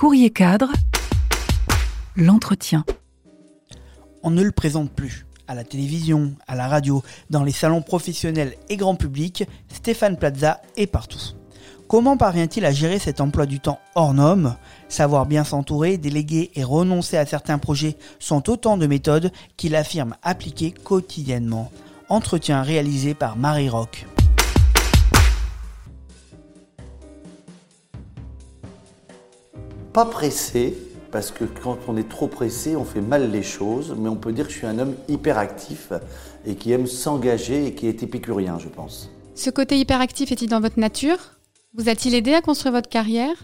Courrier cadre, l'entretien. On ne le présente plus. À la télévision, à la radio, dans les salons professionnels et grand public, Stéphane Plaza est partout. Comment parvient-il à gérer cet emploi du temps hors norme? Savoir bien s'entourer, déléguer et renoncer à certains projets sont autant de méthodes qu'il affirme appliquer quotidiennement. Entretien réalisé par Marie Rock. Pas pressé, parce que quand on est trop pressé, on fait mal les choses, mais on peut dire que je suis un homme hyperactif et qui aime s'engager et qui est épicurien, je pense. Ce côté hyperactif est-il dans votre nature? Vous a-t-il aidé à construire votre carrière?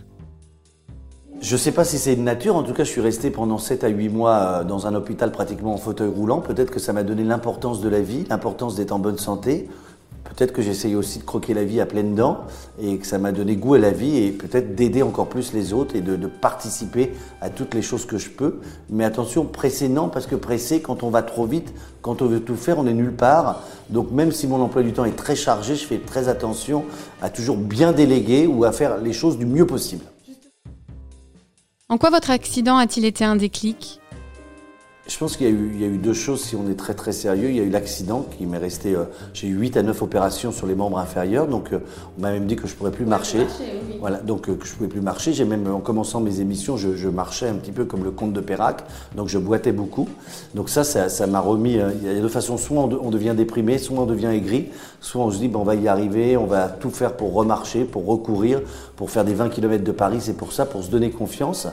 Je ne sais pas si c'est une nature, en tout cas je suis resté pendant 7 à 8 mois euh, dans un hôpital pratiquement en fauteuil roulant. Peut-être que ça m'a donné l'importance de la vie, l'importance d'être en bonne santé. Peut-être que j'essayais aussi de croquer la vie à pleines dents et que ça m'a donné goût à la vie et peut-être d'aider encore plus les autres et de, participer à toutes les choses que je peux. Mais attention, pressé non, parce que pressé, quand on va trop vite, quand on veut tout faire, on n'est nulle part. Donc même si mon emploi du temps est très chargé, je fais très attention à toujours bien déléguer ou à faire les choses du mieux possible. En quoi votre accident a-t-il été un déclic? Je pense qu'il y, y, a eu deux choses si on est très très sérieux. Il y a eu l'accident qui m'est resté. Euh, j'ai eu 8 à 9 opérations sur les membres inférieurs, donc euh, on m'a même dit que je pourrais plus marcher. Voilà, donc euh, que je pouvais plus marcher. J'ai même en commençant mes émissions, je, je, marchais un petit peu comme le comte de Perrac, donc je boitais beaucoup. Donc ça, ça m'a remis. il y a deux façons. Soit on, devient déprimé, soit on devient aigri, soit on se dit bon, on va y arriver, on va tout faire pour remarcher, pour recourir, pour faire des 20 km de Paris. C'est pour ça, pour se donner confiance.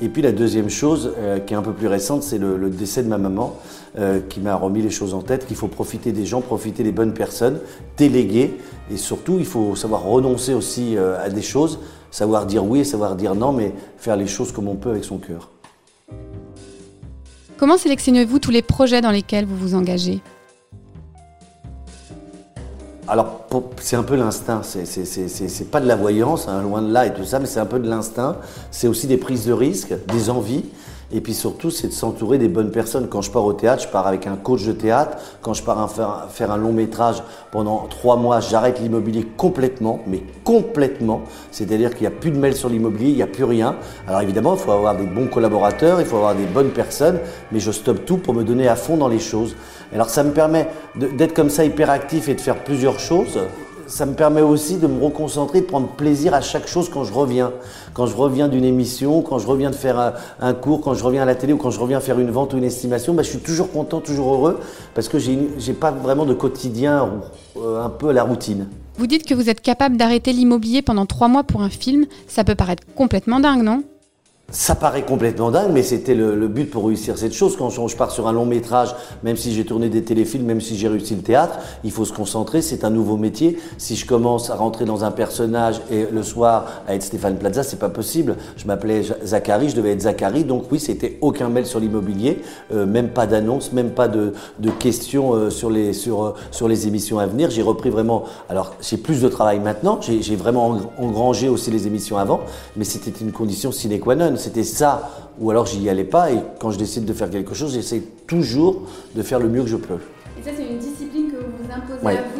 Et puis la deuxième chose, euh, qui est un peu plus récente, c'est le, décès de ma maman, euh, qui m'a remis les choses en tête, qu'il faut profiter des gens, profiter des bonnes personnes, déléguer, et surtout il faut savoir renoncer aussi euh, à des choses, savoir dire oui et savoir dire non, mais faire les choses comme on peut avec son cœur. Comment sélectionnez-vous tous les projets dans lesquels vous vous engagez? Alors, c'est un peu l'instinct, c'est pas de la voyance, hein, loin de là et tout ça, mais c'est un peu de l'instinct. C'est aussi des prises de risques, des envies. Et puis surtout, c'est de s'entourer des bonnes personnes. Quand je pars au théâtre, je pars avec un coach de théâtre. Quand je pars faire, un long métrage pendant trois mois, j'arrête l'immobilier complètement, mais complètement. C'est-à-dire qu'il n'y a plus de mails sur l'immobilier, il n'y a plus rien. Alors évidemment, il faut avoir des bons collaborateurs, il faut avoir des bonnes personnes, mais je stoppe tout pour me donner à fond dans les choses. Alors ça me permet d'être comme ça hyperactif et de faire plusieurs choses. Ça me permet aussi de me reconcentrer, de prendre plaisir à chaque chose quand je reviens. Quand je reviens d'une émission, quand je reviens de faire un, cours, quand je reviens à la télé ou quand je reviens faire une vente ou une estimation, bah, je suis toujours content, toujours heureux parce que j'ai pas vraiment de quotidien euh, un peu à la routine. Vous dites que vous êtes capable d'arrêter l'immobilier pendant trois mois pour un film. Ça peut paraître complètement dingue, non? Ça paraît complètement dingue, mais c'était le, but pour réussir cette chose. Quand je, pars sur un long métrage, même si j'ai tourné des téléfilms, même si j'ai réussi le théâtre, il faut se concentrer, c'est un nouveau métier. Si je commence à rentrer dans un personnage et le soir à être Stéphane Plaza, c'est pas possible. Je m'appelais Zachary, je devais être Zachary, donc oui, c'était aucun mail sur l'immobilier, euh, même pas d'annonce, même pas de, questions euh, sur, les, euh, sur les émissions à venir. J'ai repris vraiment, alors j'ai plus de travail maintenant, j'ai vraiment engrangé aussi les émissions avant, mais c'était une condition sine qua non c'était ça, ou alors j'y allais pas. Et quand je décide de faire quelque chose, j'essaie toujours de faire le mieux que je peux. Et ça, c'est une discipline que vous vous imposez à vous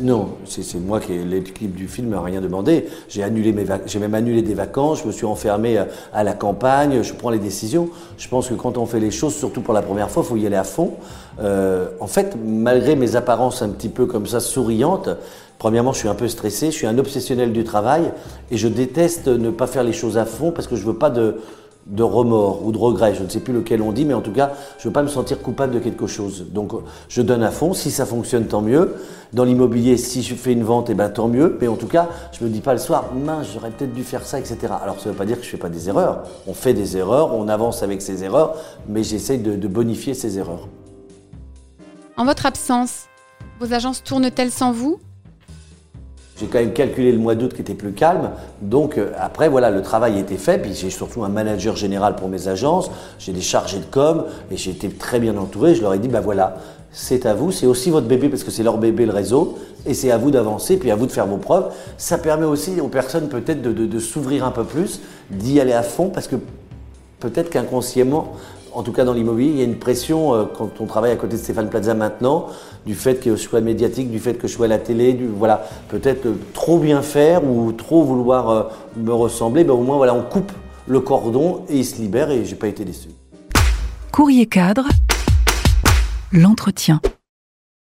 Non, c'est moi qui, l'équipe du film n'a rien demandé. J'ai annulé mes j'ai même annulé des vacances, je me suis enfermé à la campagne, je prends les décisions. Je pense que quand on fait les choses, surtout pour la première fois, il faut y aller à fond. Euh, en fait, malgré mes apparences un petit peu comme ça souriantes, Premièrement, je suis un peu stressé, je suis un obsessionnel du travail et je déteste ne pas faire les choses à fond parce que je veux pas de, de remords ou de regrets, je ne sais plus lequel on dit, mais en tout cas, je veux pas me sentir coupable de quelque chose. Donc, je donne à fond. Si ça fonctionne, tant mieux. Dans l'immobilier, si je fais une vente, eh ben tant mieux. Mais en tout cas, je me dis pas le soir, mince, j'aurais peut-être dû faire ça, etc. Alors, ça ne veut pas dire que je fais pas des erreurs. On fait des erreurs, on avance avec ces erreurs, mais j'essaye de, de bonifier ces erreurs. En votre absence, vos agences tournent-elles sans vous? J'ai quand même calculé le mois d'août qui était plus calme. Donc euh, après, voilà, le travail était fait. Puis j'ai surtout un manager général pour mes agences. J'ai des chargés de com et j'ai été très bien entouré. Je leur ai dit, bah voilà, c'est à vous. C'est aussi votre bébé parce que c'est leur bébé le réseau. Et c'est à vous d'avancer, puis à vous de faire vos preuves. Ça permet aussi aux personnes peut-être de s'ouvrir un peu plus, d'y aller à fond parce que peut-être qu'inconsciemment, en tout cas dans l'immobilier, il y a une pression euh, quand on travaille à côté de Stéphane Plaza maintenant, du fait que je sois médiatique, du fait que je sois à la télé, voilà, peut-être euh, trop bien faire ou trop vouloir euh, me ressembler, ben au moins voilà, on coupe le cordon et il se libère et j'ai pas été déçu. Courrier cadre, l'entretien.